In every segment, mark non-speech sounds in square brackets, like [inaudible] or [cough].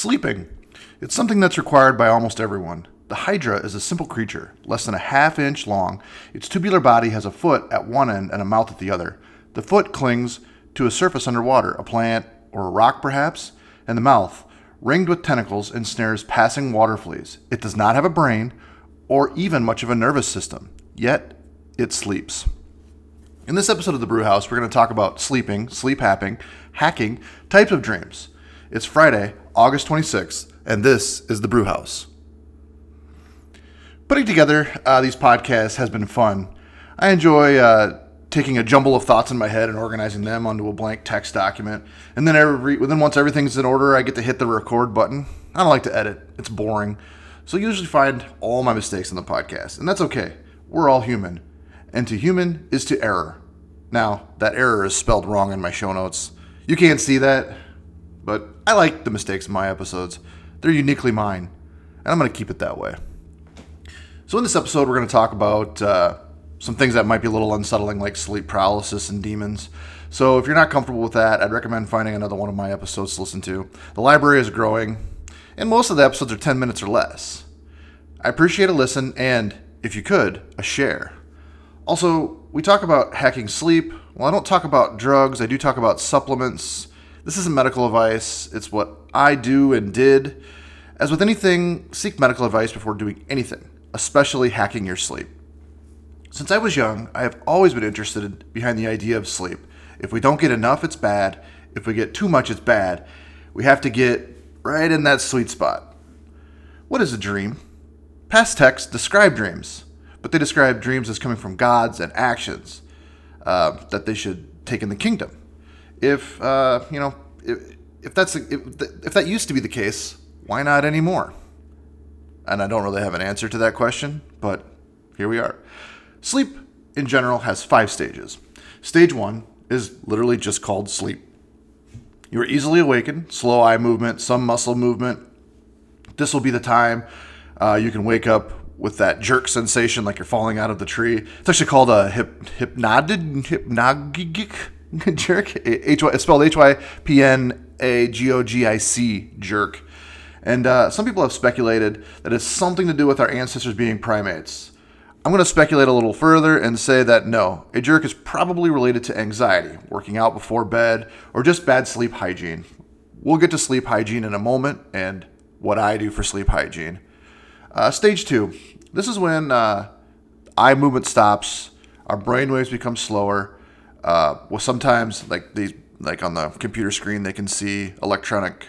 Sleeping. It's something that's required by almost everyone. The Hydra is a simple creature, less than a half inch long. Its tubular body has a foot at one end and a mouth at the other. The foot clings to a surface underwater, a plant or a rock perhaps, and the mouth, ringed with tentacles, ensnares passing water fleas. It does not have a brain or even much of a nervous system, yet it sleeps. In this episode of the Brew House, we're going to talk about sleeping, sleep hacking, hacking, types of dreams. It's Friday, August 26th, and this is the Brew House. Putting together uh, these podcasts has been fun. I enjoy uh, taking a jumble of thoughts in my head and organizing them onto a blank text document. And then every then once everything's in order, I get to hit the record button. I don't like to edit. It's boring. So I usually find all my mistakes in the podcast, and that's okay. We're all human. And to human is to error. Now, that error is spelled wrong in my show notes. You can't see that, but I like the mistakes in my episodes. They're uniquely mine, and I'm going to keep it that way. So, in this episode, we're going to talk about uh, some things that might be a little unsettling, like sleep paralysis and demons. So, if you're not comfortable with that, I'd recommend finding another one of my episodes to listen to. The library is growing, and most of the episodes are 10 minutes or less. I appreciate a listen and, if you could, a share. Also, we talk about hacking sleep. Well, I don't talk about drugs, I do talk about supplements. This isn't medical advice, it's what I do and did. As with anything, seek medical advice before doing anything, especially hacking your sleep. Since I was young, I have always been interested behind the idea of sleep. If we don't get enough, it's bad. If we get too much, it's bad. We have to get right in that sweet spot. What is a dream? Past texts describe dreams, but they describe dreams as coming from gods and actions uh, that they should take in the kingdom. If uh, you know, if, if that's if, if that used to be the case, why not anymore? And I don't really have an answer to that question, but here we are. Sleep, in general, has five stages. Stage one is literally just called sleep. You are easily awakened, slow eye movement, some muscle movement. This will be the time uh, you can wake up with that jerk sensation like you're falling out of the tree. It's actually called a hip, hypnotic, hypnagogic [laughs] jerk. H- it's spelled H Y P N A G O G I C jerk. And uh, some people have speculated that it's something to do with our ancestors being primates. I'm going to speculate a little further and say that no, a jerk is probably related to anxiety, working out before bed, or just bad sleep hygiene. We'll get to sleep hygiene in a moment and what I do for sleep hygiene. Uh, stage two this is when uh, eye movement stops, our brain waves become slower. Uh, well, sometimes, like these, like on the computer screen, they can see electronic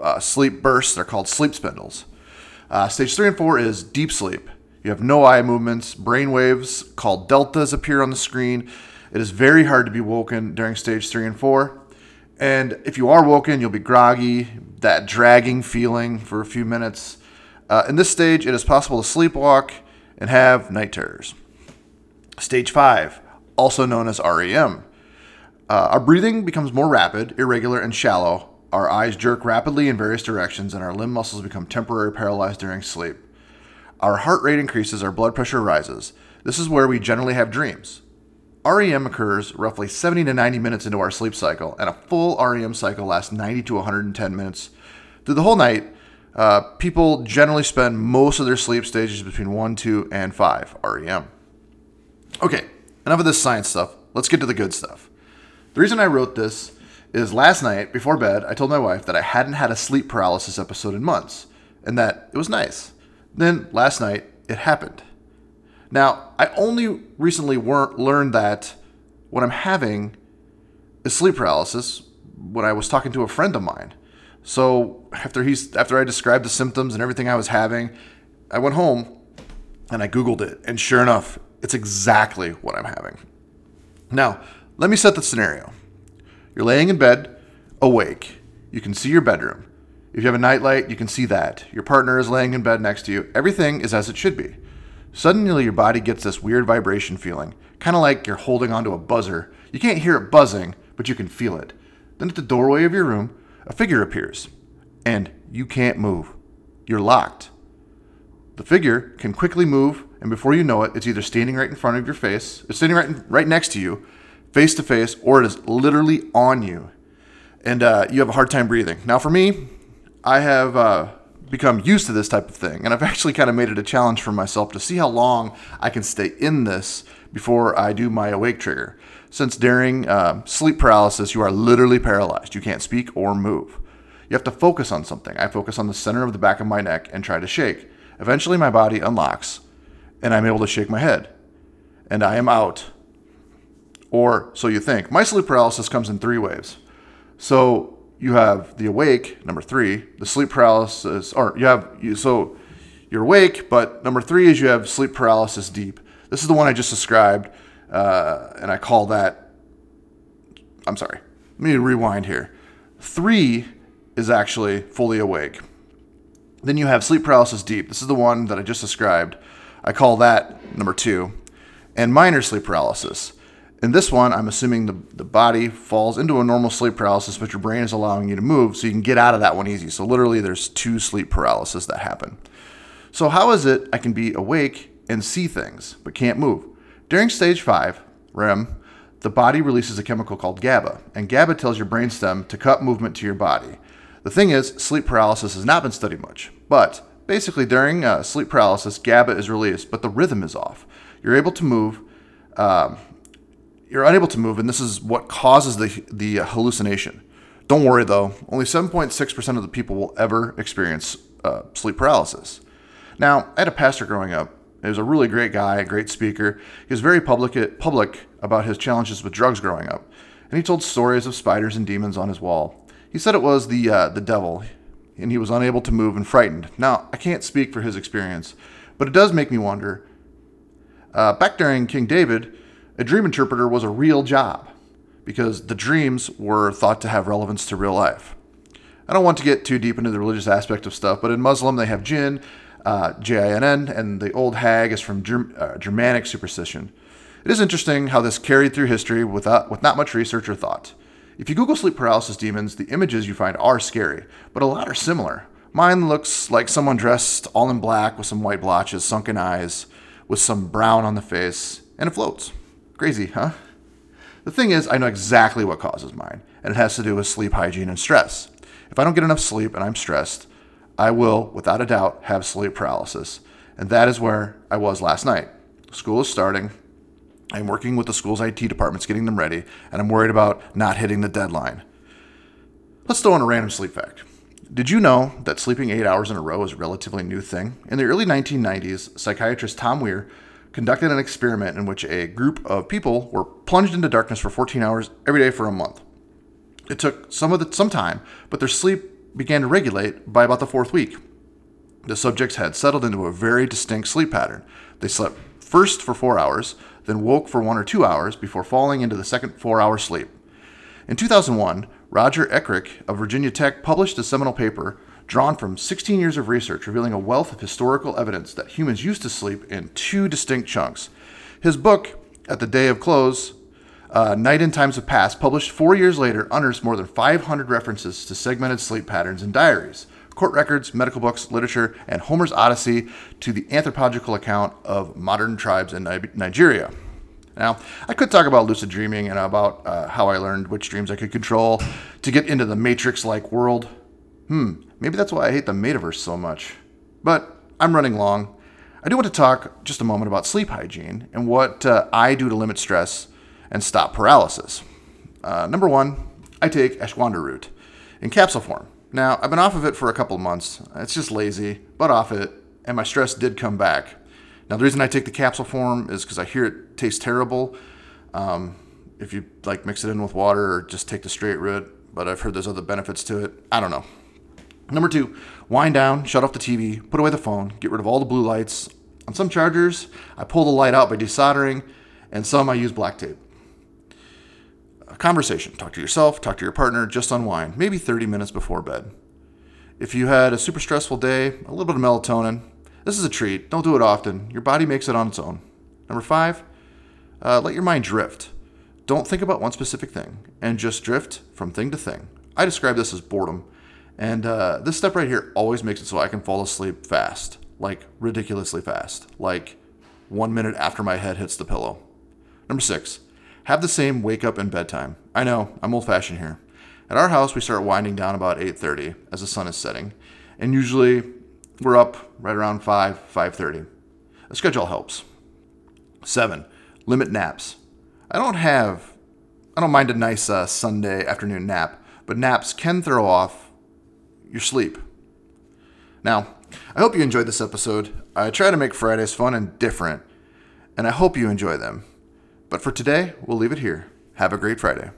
uh, sleep bursts. They're called sleep spindles. Uh, stage three and four is deep sleep. You have no eye movements. Brain waves called deltas appear on the screen. It is very hard to be woken during stage three and four. And if you are woken, you'll be groggy, that dragging feeling for a few minutes. Uh, in this stage, it is possible to sleepwalk and have night terrors. Stage five, also known as REM. Uh, our breathing becomes more rapid, irregular, and shallow. Our eyes jerk rapidly in various directions, and our limb muscles become temporarily paralyzed during sleep. Our heart rate increases, our blood pressure rises. This is where we generally have dreams. REM occurs roughly 70 to 90 minutes into our sleep cycle, and a full REM cycle lasts 90 to 110 minutes. Through the whole night, uh, people generally spend most of their sleep stages between 1, 2, and 5 REM. Okay, enough of this science stuff. Let's get to the good stuff. The reason I wrote this is last night, before bed, I told my wife that I hadn't had a sleep paralysis episode in months, and that it was nice. Then last night, it happened. Now, I only recently learned that what I'm having is sleep paralysis when I was talking to a friend of mine. So after he's after I described the symptoms and everything I was having, I went home and I googled it, and sure enough, it's exactly what I'm having. Now, let me set the scenario. You're laying in bed, awake. You can see your bedroom. If you have a nightlight, you can see that. Your partner is laying in bed next to you. Everything is as it should be. Suddenly, your body gets this weird vibration feeling, kind of like you're holding onto a buzzer. You can't hear it buzzing, but you can feel it. Then, at the doorway of your room, a figure appears, and you can't move. You're locked. The figure can quickly move, and before you know it, it's either standing right in front of your face, it's standing right, in, right next to you, face to face, or it is literally on you. And uh, you have a hard time breathing. Now, for me, I have uh, become used to this type of thing, and I've [laughs] actually kind of made it a challenge for myself to see how long I can stay in this before I do my awake trigger. Since during uh, sleep paralysis, you are literally paralyzed. You can't speak or move. You have to focus on something. I focus on the center of the back of my neck and try to shake. Eventually, my body unlocks, and I'm able to shake my head, and I am out. Or so you think. My sleep paralysis comes in three waves. So you have the awake, number three, the sleep paralysis, or you have, you, so you're awake, but number three is you have sleep paralysis deep. This is the one I just described, uh, and I call that, I'm sorry, let me rewind here. Three is actually fully awake. Then you have sleep paralysis deep. This is the one that I just described. I call that number two. And minor sleep paralysis. In this one, I'm assuming the, the body falls into a normal sleep paralysis, but your brain is allowing you to move so you can get out of that one easy. So, literally, there's two sleep paralysis that happen. So, how is it I can be awake and see things, but can't move? During stage five, REM, the body releases a chemical called GABA, and GABA tells your brainstem to cut movement to your body. The thing is, sleep paralysis has not been studied much, but basically during uh, sleep paralysis, GABA is released, but the rhythm is off. You're able to move. Um, you're unable to move, and this is what causes the, the hallucination. Don't worry though, only 7.6% of the people will ever experience uh, sleep paralysis. Now, I had a pastor growing up. He was a really great guy, a great speaker. He was very public, public about his challenges with drugs growing up, and he told stories of spiders and demons on his wall. He said it was the uh, the devil, and he was unable to move and frightened. Now, I can't speak for his experience, but it does make me wonder. Uh, back during King David, a dream interpreter was a real job because the dreams were thought to have relevance to real life. I don't want to get too deep into the religious aspect of stuff, but in Muslim they have jinn, uh, J-I-N-N, and the old hag is from Germ- uh, Germanic superstition. It is interesting how this carried through history without, with not much research or thought. If you Google sleep paralysis demons, the images you find are scary, but a lot are similar. Mine looks like someone dressed all in black with some white blotches, sunken eyes, with some brown on the face, and it floats. Crazy, huh? The thing is, I know exactly what causes mine, and it has to do with sleep hygiene and stress. If I don't get enough sleep and I'm stressed, I will, without a doubt, have sleep paralysis. And that is where I was last night. School is starting. I'm working with the school's IT departments, getting them ready, and I'm worried about not hitting the deadline. Let's throw in a random sleep fact. Did you know that sleeping eight hours in a row is a relatively new thing? In the early 1990s, psychiatrist Tom Wehr conducted an experiment in which a group of people were plunged into darkness for 14 hours every day for a month. It took some of the, some time, but their sleep began to regulate by about the fourth week. The subjects had settled into a very distinct sleep pattern. They slept first for four hours, then woke for one or two hours before falling into the second four hour sleep. In 2001, Roger Ekirch of Virginia Tech published a seminal paper drawn from 16 years of research revealing a wealth of historical evidence that humans used to sleep in two distinct chunks. His book, At the Day of Close, uh, Night in Times of Past, published four years later, unearths more than 500 references to segmented sleep patterns in diaries, court records, medical books, literature, and Homer's Odyssey to the anthropological account of modern tribes in Nigeria. Now, I could talk about lucid dreaming and about uh, how I learned which dreams I could control to get into the matrix like world. Hmm, maybe that's why I hate the metaverse so much. But I'm running long. I do want to talk just a moment about sleep hygiene and what uh, I do to limit stress and stop paralysis. Uh, number one, I take ashwagandha root in capsule form. Now, I've been off of it for a couple of months. It's just lazy, but off it, and my stress did come back. Now, the reason I take the capsule form is because I hear it tastes terrible. Um, if you like mix it in with water or just take the straight root, but I've heard there's other benefits to it. I don't know. Number two, wind down, shut off the TV, put away the phone, get rid of all the blue lights. On some chargers, I pull the light out by desoldering, and some I use black tape. Conversation. Talk to yourself, talk to your partner, just unwind, maybe 30 minutes before bed. If you had a super stressful day, a little bit of melatonin. This is a treat. Don't do it often. Your body makes it on its own. Number five, uh, let your mind drift. Don't think about one specific thing and just drift from thing to thing. I describe this as boredom. And uh, this step right here always makes it so I can fall asleep fast, like ridiculously fast, like one minute after my head hits the pillow. Number six, have the same wake up and bedtime. I know, I'm old fashioned here. At our house, we start winding down about 8:30 as the sun is setting, and usually we're up right around 5, 5:30. A schedule helps. 7. Limit naps. I don't have I don't mind a nice uh, Sunday afternoon nap, but naps can throw off your sleep. Now, I hope you enjoyed this episode. I try to make Fridays fun and different, and I hope you enjoy them. But for today, we'll leave it here. Have a great Friday.